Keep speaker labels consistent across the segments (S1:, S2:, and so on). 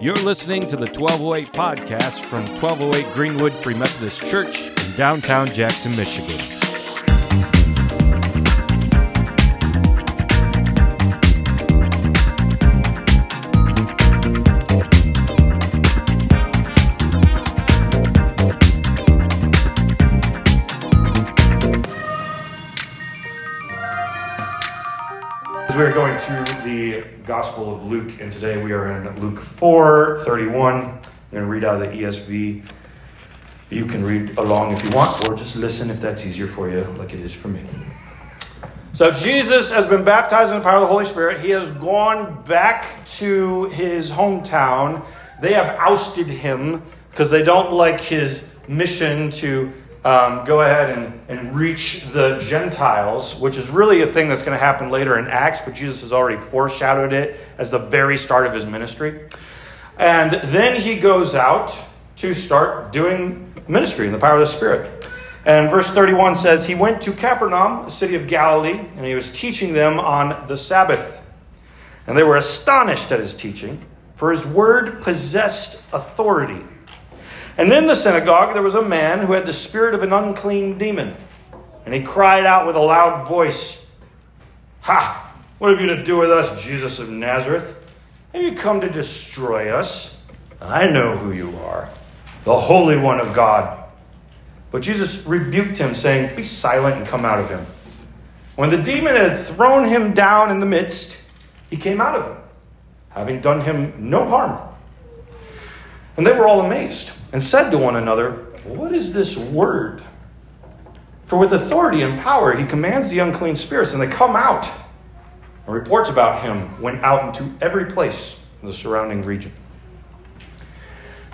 S1: You're listening to the 1208 podcast from 1208 Greenwood Free Methodist Church in downtown Jackson, Michigan.
S2: Through the Gospel of Luke, and today we are in Luke 4 31. I'm going to read out of the ESV. You can read along if you want, or just listen if that's easier for you, like it is for me. So, Jesus has been baptized in the power of the Holy Spirit. He has gone back to his hometown. They have ousted him because they don't like his mission to um, go ahead and, and reach the Gentiles, which is really a thing that's going to happen later in Acts, but Jesus has already foreshadowed it as the very start of his ministry. And then he goes out to start doing ministry in the power of the Spirit. And verse 31 says, He went to Capernaum, the city of Galilee, and he was teaching them on the Sabbath. And they were astonished at his teaching, for his word possessed authority. And in the synagogue there was a man who had the spirit of an unclean demon. And he cried out with a loud voice, Ha! What have you to do with us, Jesus of Nazareth? Have you come to destroy us? I know who you are, the Holy One of God. But Jesus rebuked him, saying, Be silent and come out of him. When the demon had thrown him down in the midst, he came out of him, having done him no harm. And they were all amazed and said to one another, What is this word? For with authority and power he commands the unclean spirits, and they come out. And reports about him went out into every place in the surrounding region.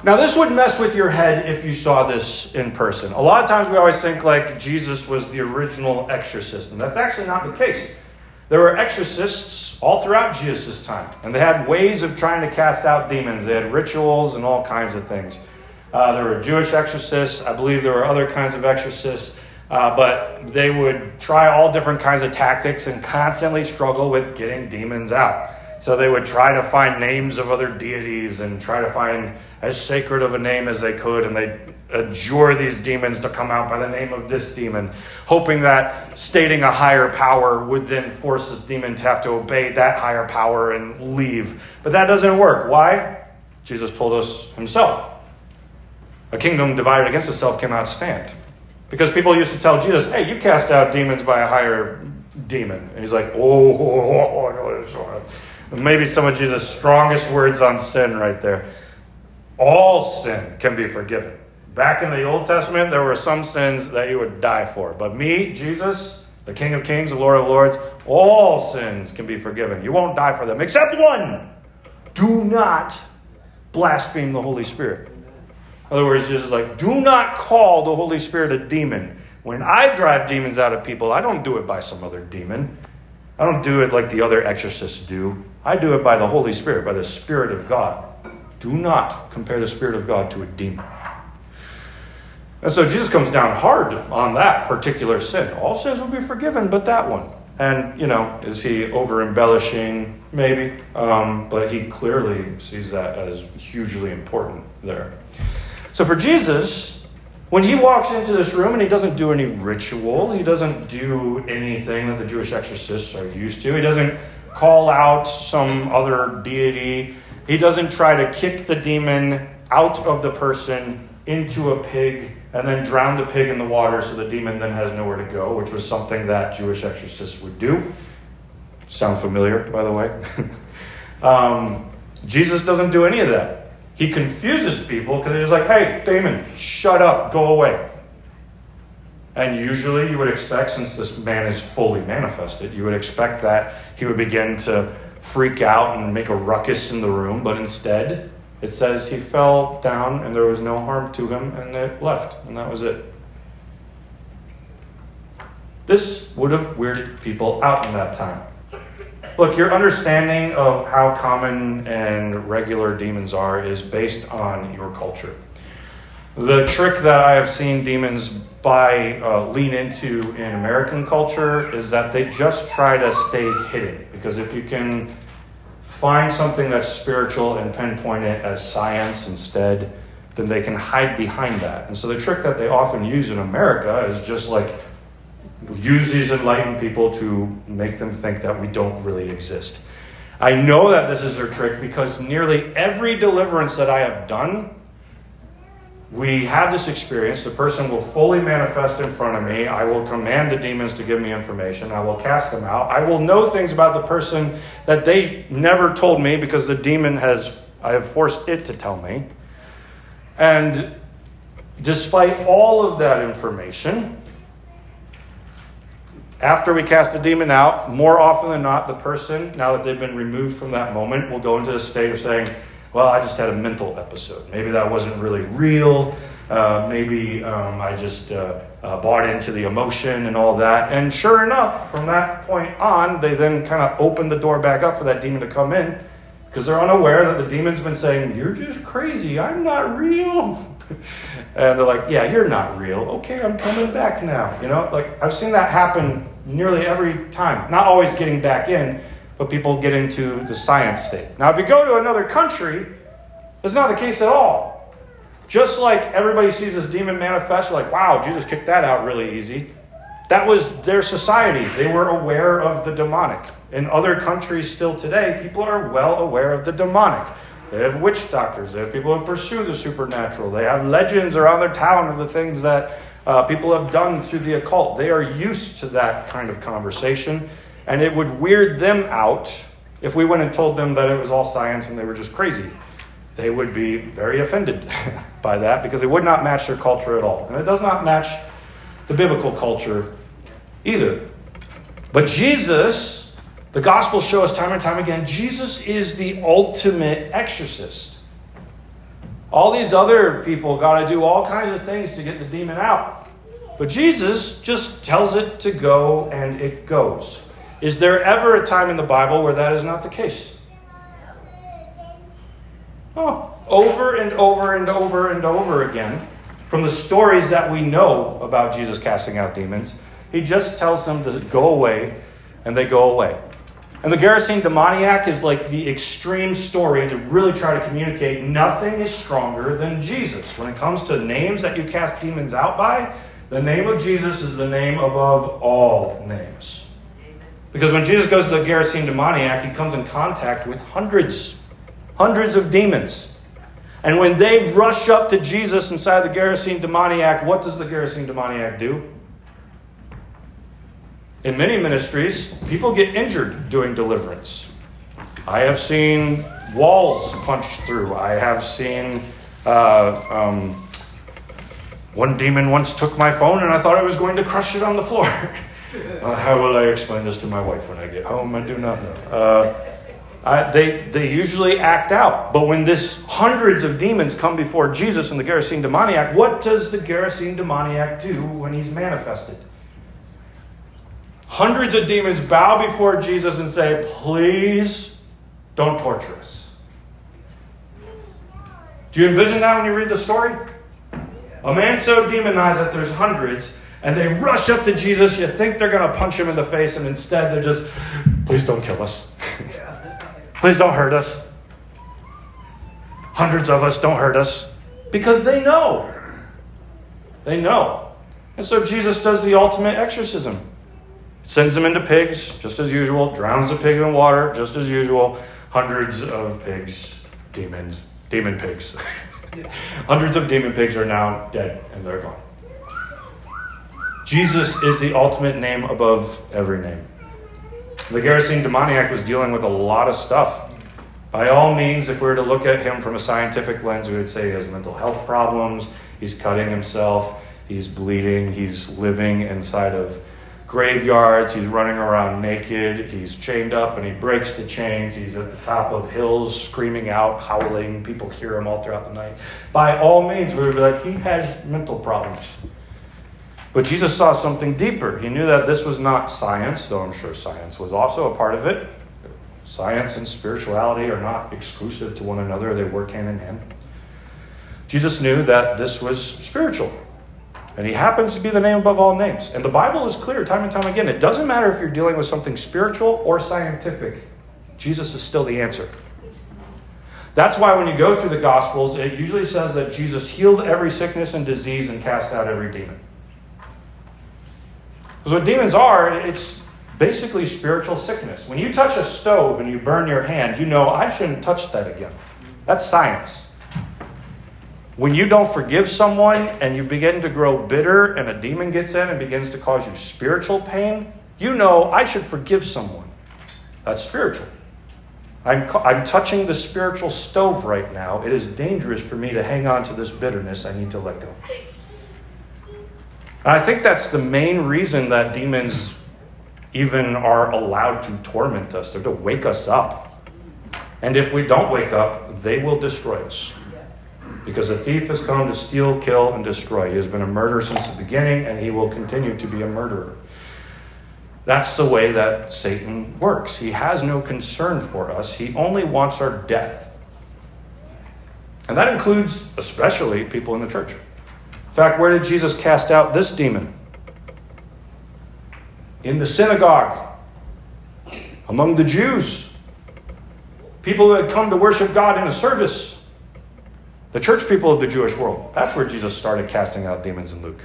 S2: Now, this would mess with your head if you saw this in person. A lot of times we always think like Jesus was the original exorcist, and that's actually not the case. There were exorcists all throughout Jesus' time, and they had ways of trying to cast out demons. They had rituals and all kinds of things. Uh, there were Jewish exorcists. I believe there were other kinds of exorcists. Uh, but they would try all different kinds of tactics and constantly struggle with getting demons out. So they would try to find names of other deities and try to find as sacred of a name as they could, and they'd adjure these demons to come out by the name of this demon, hoping that stating a higher power would then force this demon to have to obey that higher power and leave. But that doesn't work. Why? Jesus told us himself. A kingdom divided against itself cannot stand. Because people used to tell Jesus, hey, you cast out demons by a higher demon. And he's like, oh, oh, oh, oh. oh, oh, oh maybe some of Jesus' strongest words on sin right there. All sin can be forgiven. Back in the Old Testament, there were some sins that you would die for. But me, Jesus, the King of Kings, the Lord of Lords, all sins can be forgiven. You won't die for them, except one. Do not blaspheme the Holy Spirit. In other words, Jesus is like, do not call the Holy Spirit a demon. When I drive demons out of people, I don't do it by some other demon. I don't do it like the other exorcists do. I do it by the Holy Spirit, by the Spirit of God. Do not compare the Spirit of God to a demon. And so Jesus comes down hard on that particular sin. All sins will be forgiven, but that one. And, you know, is he over embellishing? Maybe. Um, but he clearly sees that as hugely important there. So for Jesus, when he walks into this room and he doesn't do any ritual, he doesn't do anything that the Jewish exorcists are used to, he doesn't call out some other deity, he doesn't try to kick the demon out of the person into a pig and then drown the pig in the water so the demon then has nowhere to go, which was something that Jewish exorcists would do. Sound familiar, by the way? um, Jesus doesn't do any of that. He confuses people because he's like, hey, Damon, shut up, go away. And usually you would expect, since this man is fully manifested, you would expect that he would begin to freak out and make a ruckus in the room, but instead, it says he fell down and there was no harm to him and it left, and that was it. This would have weirded people out in that time. Look, your understanding of how common and regular demons are is based on your culture. The trick that I have seen demons by uh, lean into in American culture is that they just try to stay hidden because if you can find something that's spiritual and pinpoint it as science instead, then they can hide behind that. And so the trick that they often use in America is just like use these enlightened people to make them think that we don't really exist. I know that this is their trick because nearly every deliverance that I have done, we have this experience. The person will fully manifest in front of me. I will command the demons to give me information. I will cast them out. I will know things about the person that they never told me because the demon has, I have forced it to tell me. And despite all of that information, after we cast the demon out, more often than not, the person, now that they've been removed from that moment, will go into the state of saying, Well, I just had a mental episode. Maybe that wasn't really real. Uh, maybe um, I just uh, uh, bought into the emotion and all that. And sure enough, from that point on, they then kind of open the door back up for that demon to come in because they're unaware that the demon's been saying, You're just crazy. I'm not real. and they're like, Yeah, you're not real. Okay, I'm coming back now. You know, like I've seen that happen nearly every time. Not always getting back in, but people get into the science state. Now, if you go to another country, that's not the case at all. Just like everybody sees this demon manifest, like, wow, Jesus kicked that out really easy. That was their society. They were aware of the demonic. In other countries still today, people are well aware of the demonic. They have witch doctors. They have people who pursue the supernatural. They have legends around their town of the things that uh, people have done through the occult. They are used to that kind of conversation, and it would weird them out if we went and told them that it was all science and they were just crazy. They would be very offended by that because it would not match their culture at all. And it does not match the biblical culture either. But Jesus, the Gospels show us time and time again, Jesus is the ultimate exorcist. All these other people got to do all kinds of things to get the demon out. But Jesus just tells it to go and it goes. Is there ever a time in the Bible where that is not the case? Oh, over and over and over and over again, from the stories that we know about Jesus casting out demons, he just tells them to go away and they go away. And the Gerasene demoniac is like the extreme story to really try to communicate nothing is stronger than Jesus. When it comes to names that you cast demons out by, the name of Jesus is the name above all names. Because when Jesus goes to the Gerasene demoniac, he comes in contact with hundreds, hundreds of demons. And when they rush up to Jesus inside the Gerasene demoniac, what does the Gerasene demoniac do? In many ministries, people get injured doing deliverance. I have seen walls punched through. I have seen uh, um, one demon once took my phone and I thought I was going to crush it on the floor. uh, how will I explain this to my wife when I get home? I do not know. Uh, I, they, they usually act out. But when this hundreds of demons come before Jesus and the Gerasene demoniac, what does the Gerasene demoniac do when he's manifested? Hundreds of demons bow before Jesus and say, Please don't torture us. Do you envision that when you read the story? A man so demonized that there's hundreds, and they rush up to Jesus. You think they're going to punch him in the face, and instead they're just, Please don't kill us. Please don't hurt us. Hundreds of us, don't hurt us. Because they know. They know. And so Jesus does the ultimate exorcism sends them into pigs, just as usual, drowns the pig in water, just as usual. Hundreds of pigs, demons, demon pigs. Hundreds of demon pigs are now dead and they're gone. Jesus is the ultimate name above every name. The Gerasene demoniac was dealing with a lot of stuff. By all means, if we were to look at him from a scientific lens, we would say he has mental health problems, he's cutting himself, he's bleeding, he's living inside of graveyards. He's running around naked. He's chained up and he breaks the chains. He's at the top of hills screaming out, howling. People hear him all throughout the night. By all means, we would be like, he has mental problems. But Jesus saw something deeper. He knew that this was not science, though I'm sure science was also a part of it. Science and spirituality are not exclusive to one another, they work hand in hand. Jesus knew that this was spiritual. And he happens to be the name above all names. And the Bible is clear time and time again. It doesn't matter if you're dealing with something spiritual or scientific. Jesus is still the answer. That's why when you go through the Gospels, it usually says that Jesus healed every sickness and disease and cast out every demon. Because what demons are, it's basically spiritual sickness. When you touch a stove and you burn your hand, you know, I shouldn't touch that again. That's science. When you don't forgive someone and you begin to grow bitter and a demon gets in and begins to cause you spiritual pain, you know, I should forgive someone. That's spiritual. I'm, I'm touching the spiritual stove right now. It is dangerous for me to hang on to this bitterness. I need to let go. And I think that's the main reason that demons even are allowed to torment us. They're to wake us up. And if we don't wake up, they will destroy us. Because a thief has come to steal, kill, and destroy. He has been a murderer since the beginning, and he will continue to be a murderer. That's the way that Satan works. He has no concern for us, he only wants our death. And that includes especially people in the church. In fact, where did Jesus cast out this demon? In the synagogue, among the Jews, people who had come to worship God in a service, the church people of the Jewish world. That's where Jesus started casting out demons in Luke.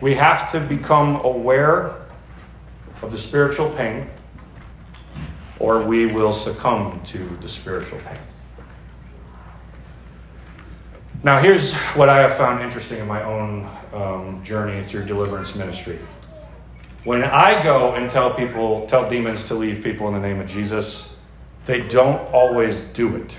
S2: We have to become aware of the spiritual pain, or we will succumb to the spiritual pain. Now, here's what I have found interesting in my own um, journey through deliverance ministry. When I go and tell people, tell demons to leave people in the name of Jesus, they don't always do it.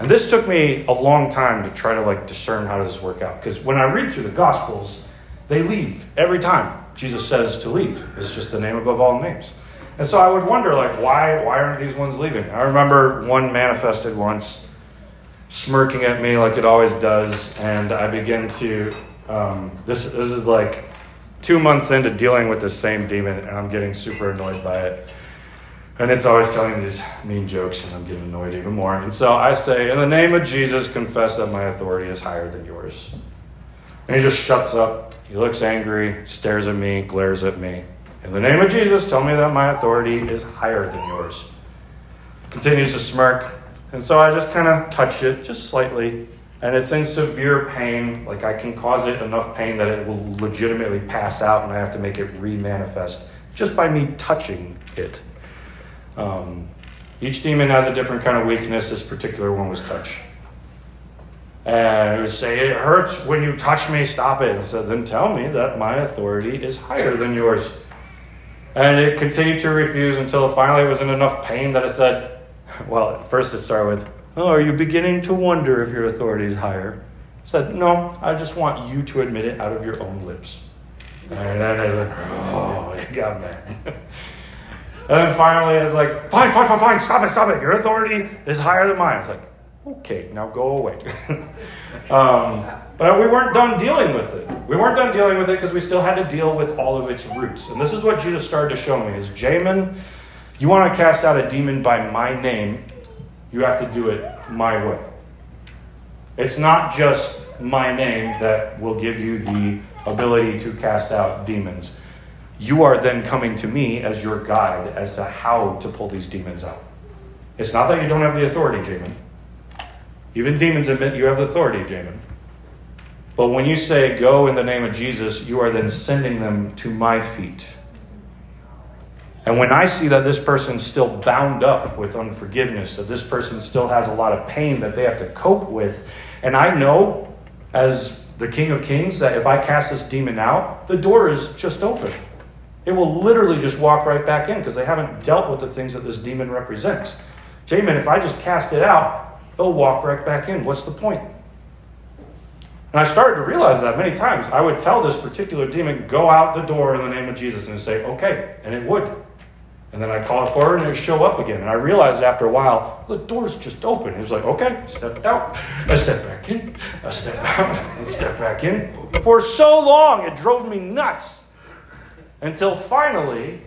S2: And this took me a long time to try to like discern how does this work out. Because when I read through the Gospels, they leave every time Jesus says to leave. It's just the name above all names. And so I would wonder, like, why why aren't these ones leaving? I remember one manifested once, smirking at me like it always does, and I begin to. Um, this this is like two months into dealing with the same demon, and I'm getting super annoyed by it. And it's always telling these mean jokes, and I'm getting annoyed even more. And so I say, In the name of Jesus, confess that my authority is higher than yours. And he just shuts up. He looks angry, stares at me, glares at me. In the name of Jesus, tell me that my authority is higher than yours. Continues to smirk. And so I just kind of touch it, just slightly. And it's in severe pain. Like I can cause it enough pain that it will legitimately pass out, and I have to make it re manifest just by me touching it. Um, each demon has a different kind of weakness. This particular one was touch. And it would say, It hurts when you touch me, stop it. And said, Then tell me that my authority is higher than yours. And it continued to refuse until finally it was in enough pain that it said, Well, first to start with, Oh, are you beginning to wonder if your authority is higher? I said, No, I just want you to admit it out of your own lips. And then it was like, Oh, it got mad. And then finally, it's like, fine, fine, fine, fine, stop it, stop it. Your authority is higher than mine. It's like, okay, now go away. um, but we weren't done dealing with it. We weren't done dealing with it because we still had to deal with all of its roots. And this is what Jesus started to show me: is Jamin, you want to cast out a demon by my name, you have to do it my way. It's not just my name that will give you the ability to cast out demons you are then coming to me as your guide as to how to pull these demons out. It's not that you don't have the authority, Jamin. Even demons admit you have the authority, Jamin. But when you say, go in the name of Jesus, you are then sending them to my feet. And when I see that this person's still bound up with unforgiveness, that this person still has a lot of pain that they have to cope with, and I know as the King of Kings that if I cast this demon out, the door is just open. It will literally just walk right back in because they haven't dealt with the things that this demon represents. Jamin, if I just cast it out, they'll walk right back in. What's the point? And I started to realize that many times. I would tell this particular demon, go out the door in the name of Jesus, and say, okay, and it would. And then I call it forward and it would show up again. And I realized after a while, the door's just open. It was like, okay, step out, I step back in, I step out, and step back in. For so long, it drove me nuts until finally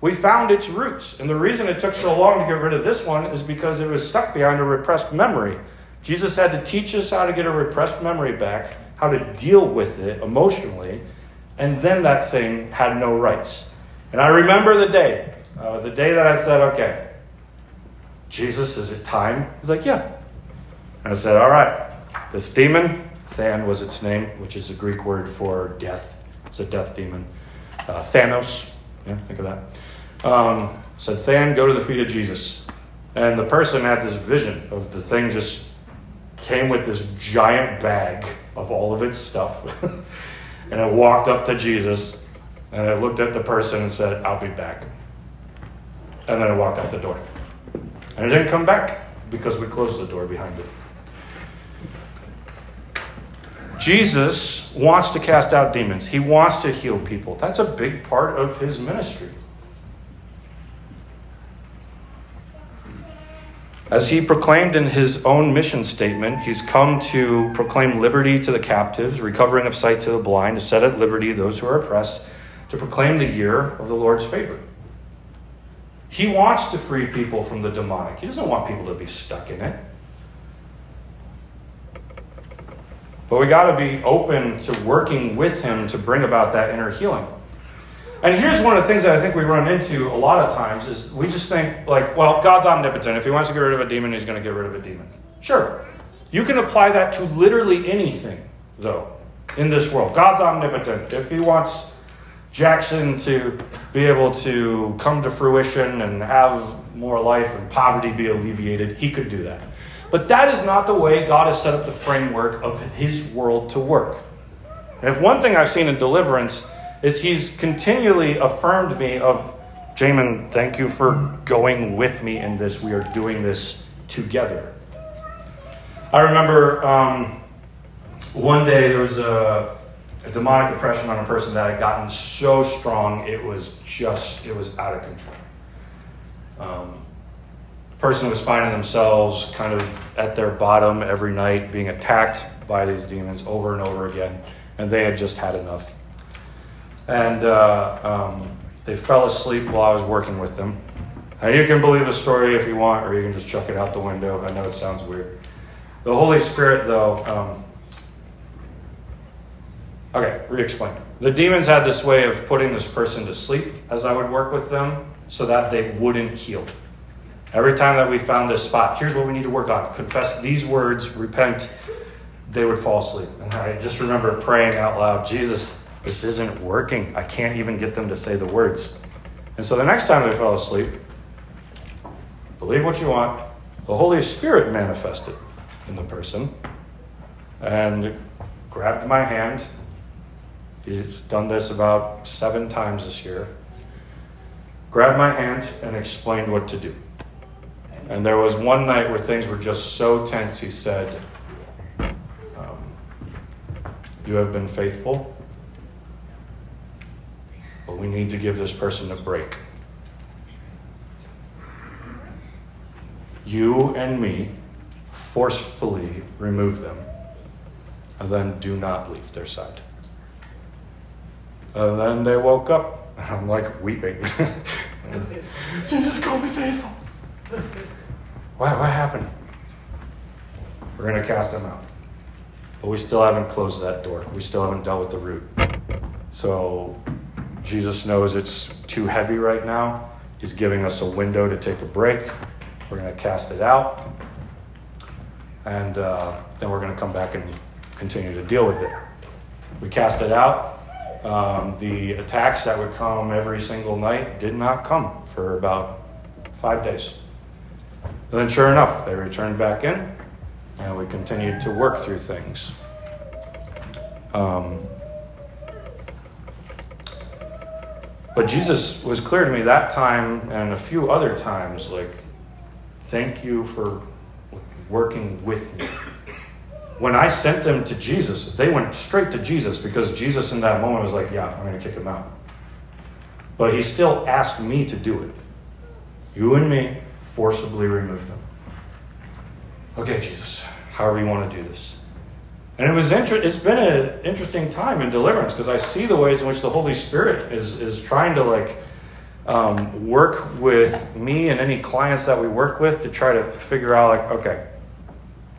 S2: we found its roots. And the reason it took so long to get rid of this one is because it was stuck behind a repressed memory. Jesus had to teach us how to get a repressed memory back, how to deal with it emotionally, And then that thing had no rights. And I remember the day, uh, the day that I said, okay, Jesus, is it time? He's like, yeah. And I said, all right, this demon, Than was its name, which is a Greek word for death. It's a death demon. Uh, Thanos, yeah, think of that. Um, said, Than, go to the feet of Jesus. And the person had this vision of the thing just came with this giant bag of all of its stuff. and it walked up to Jesus and it looked at the person and said, I'll be back. And then it walked out the door. And it didn't come back because we closed the door behind it. Jesus wants to cast out demons. He wants to heal people. That's a big part of his ministry. As he proclaimed in his own mission statement, he's come to proclaim liberty to the captives, recovering of sight to the blind, to set at liberty those who are oppressed, to proclaim the year of the Lord's favor. He wants to free people from the demonic. He doesn't want people to be stuck in it. But we got to be open to working with him to bring about that inner healing. And here's one of the things that I think we run into a lot of times is we just think like, well, God's omnipotent. If he wants to get rid of a demon, he's going to get rid of a demon. Sure. You can apply that to literally anything, though, in this world. God's omnipotent. If he wants Jackson to be able to come to fruition and have more life and poverty be alleviated, he could do that. But that is not the way God has set up the framework of his world to work. And if one thing I've seen in deliverance is he's continually affirmed me of, Jamin, thank you for going with me in this. We are doing this together. I remember um, one day there was a, a, demonic oppression on a person that had gotten so strong it was just, it was out of control. Um, person was finding themselves kind of at their bottom every night, being attacked by these demons over and over again, and they had just had enough. And uh, um, they fell asleep while I was working with them. And you can believe the story if you want, or you can just chuck it out the window. I know it sounds weird. The Holy Spirit, though, um, okay, re explain. The demons had this way of putting this person to sleep as I would work with them so that they wouldn't heal. Every time that we found this spot, here's what we need to work on confess these words, repent, they would fall asleep. And I just remember praying out loud, Jesus, this isn't working. I can't even get them to say the words. And so the next time they fell asleep, believe what you want, the Holy Spirit manifested in the person and grabbed my hand. He's done this about seven times this year. Grabbed my hand and explained what to do. And there was one night where things were just so tense, he said, um, You have been faithful but we need to give this person a break. You and me forcefully remove them, and then do not leave their side. And then they woke up. and I'm like weeping. Jesus, call me faithful. What, what happened? We're going to cast them out. But we still haven't closed that door. We still haven't dealt with the root. So Jesus knows it's too heavy right now. He's giving us a window to take a break. We're going to cast it out. And uh, then we're going to come back and continue to deal with it. We cast it out. Um, the attacks that would come every single night did not come for about five days. And then, sure enough, they returned back in, and we continued to work through things. Um, But Jesus was clear to me that time and a few other times like, thank you for working with me. When I sent them to Jesus, they went straight to Jesus because Jesus in that moment was like, yeah, I'm going to kick him out. But he still asked me to do it. You and me forcibly remove them. Okay, Jesus, however you want to do this. And it was inter- it's been an interesting time in deliverance because I see the ways in which the Holy Spirit is, is trying to like um, work with me and any clients that we work with to try to figure out like, okay,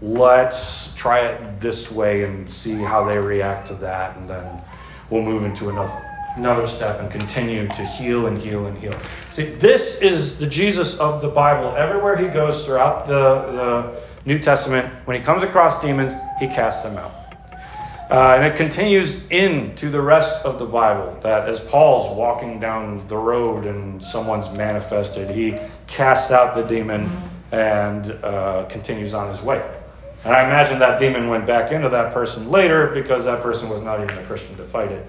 S2: let's try it this way and see how they react to that. And then we'll move into another another step and continue to heal and heal and heal. See, this is the Jesus of the Bible. Everywhere he goes throughout the, the New Testament, when he comes across demons, he casts them out. Uh, and it continues into the rest of the Bible that as Paul's walking down the road and someone's manifested, he casts out the demon and uh, continues on his way. And I imagine that demon went back into that person later because that person was not even a Christian to fight it.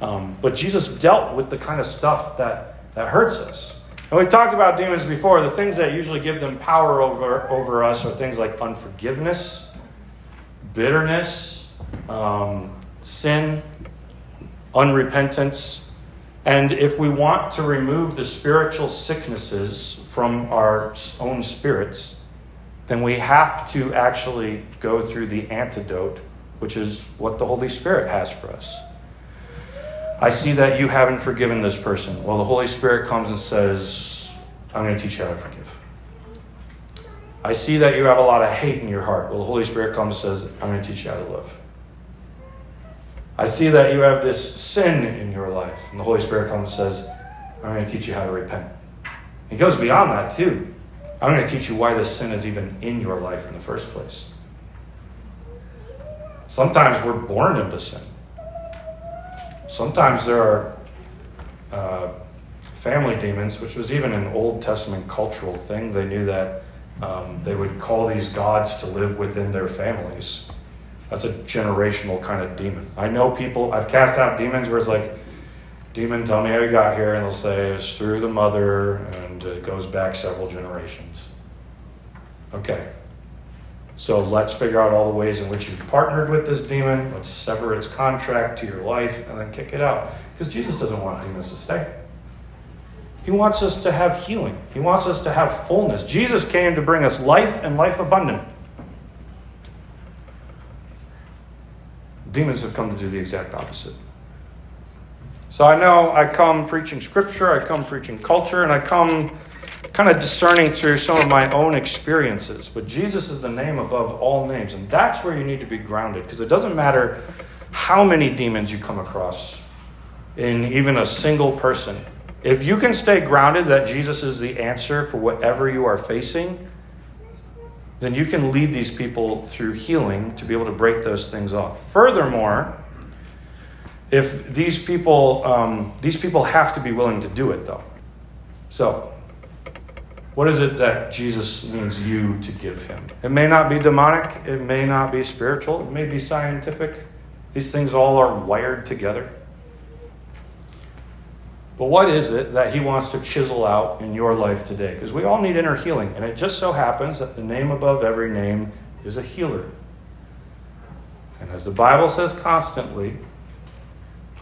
S2: Um, but Jesus dealt with the kind of stuff that, that hurts us. And we've talked about demons before. The things that usually give them power over, over us are things like unforgiveness, bitterness, um, sin, unrepentance. And if we want to remove the spiritual sicknesses from our own spirits, then we have to actually go through the antidote, which is what the Holy Spirit has for us. I see that you haven't forgiven this person. Well, the Holy Spirit comes and says, I'm going to teach you how to forgive. I see that you have a lot of hate in your heart. Well, the Holy Spirit comes and says, I'm going to teach you how to love. I see that you have this sin in your life. And the Holy Spirit comes and says, I'm going to teach you how to repent. He goes beyond that, too. I'm going to teach you why this sin is even in your life in the first place. Sometimes we're born into sin. Sometimes there are uh, family demons, which was even an Old Testament cultural thing. They knew that um, they would call these gods to live within their families. That's a generational kind of demon. I know people, I've cast out demons where it's like, demon, tell me how you got here, and they'll say it's through the mother, and it goes back several generations. Okay, so let's figure out all the ways in which you've partnered with this demon. Let's sever its contract to your life and then kick it out. Because Jesus doesn't want demons to stay. He wants us to have healing, He wants us to have fullness. Jesus came to bring us life and life abundant. Demons have come to do the exact opposite. So I know I come preaching scripture, I come preaching culture, and I come kind of discerning through some of my own experiences. But Jesus is the name above all names. And that's where you need to be grounded because it doesn't matter how many demons you come across in even a single person. If you can stay grounded that Jesus is the answer for whatever you are facing, then you can lead these people through healing to be able to break those things off. Furthermore, if these people, um, these people have to be willing to do it, though. So, what is it that Jesus needs you to give him? It may not be demonic, it may not be spiritual, it may be scientific. These things all are wired together. But what is it that he wants to chisel out in your life today? Because we all need inner healing, and it just so happens that the name above every name is a healer. And as the Bible says constantly,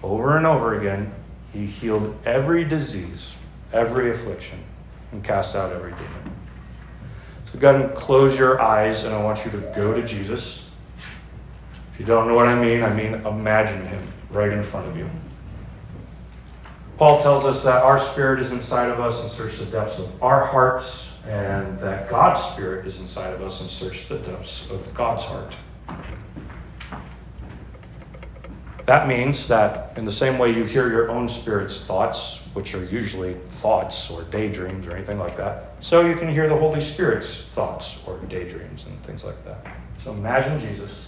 S2: over and over again, he healed every disease, every affliction and cast out every demon. So go ahead and close your eyes, and I want you to go to Jesus. If you don't know what I mean, I mean imagine him right in front of you. Paul tells us that our spirit is inside of us and search the depths of our hearts, and that God's spirit is inside of us and search the depths of God's heart. That means that in the same way you hear your own spirit's thoughts, which are usually thoughts or daydreams or anything like that, so you can hear the Holy Spirit's thoughts or daydreams and things like that. So imagine Jesus.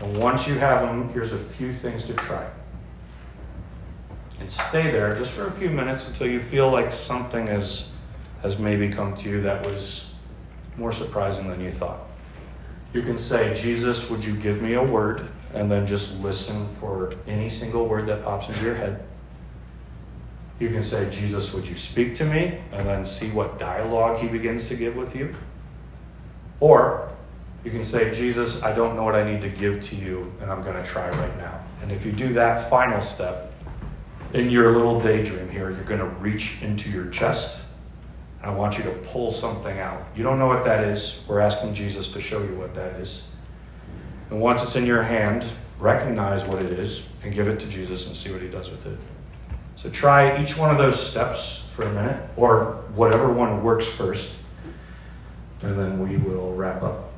S2: And once you have him, here's a few things to try. And stay there just for a few minutes until you feel like something has, has maybe come to you that was more surprising than you thought. You can say, Jesus, would you give me a word? And then just listen for any single word that pops into your head. You can say, Jesus, would you speak to me? And then see what dialogue he begins to give with you. Or you can say, Jesus, I don't know what I need to give to you, and I'm going to try right now. And if you do that final step, in your little daydream here, you're going to reach into your chest I want you to pull something out. You don't know what that is. We're asking Jesus to show you what that is. And once it's in your hand, recognize what it is and give it to Jesus and see what he does with it. So try each one of those steps for a minute, or whatever one works first, and then we will wrap up.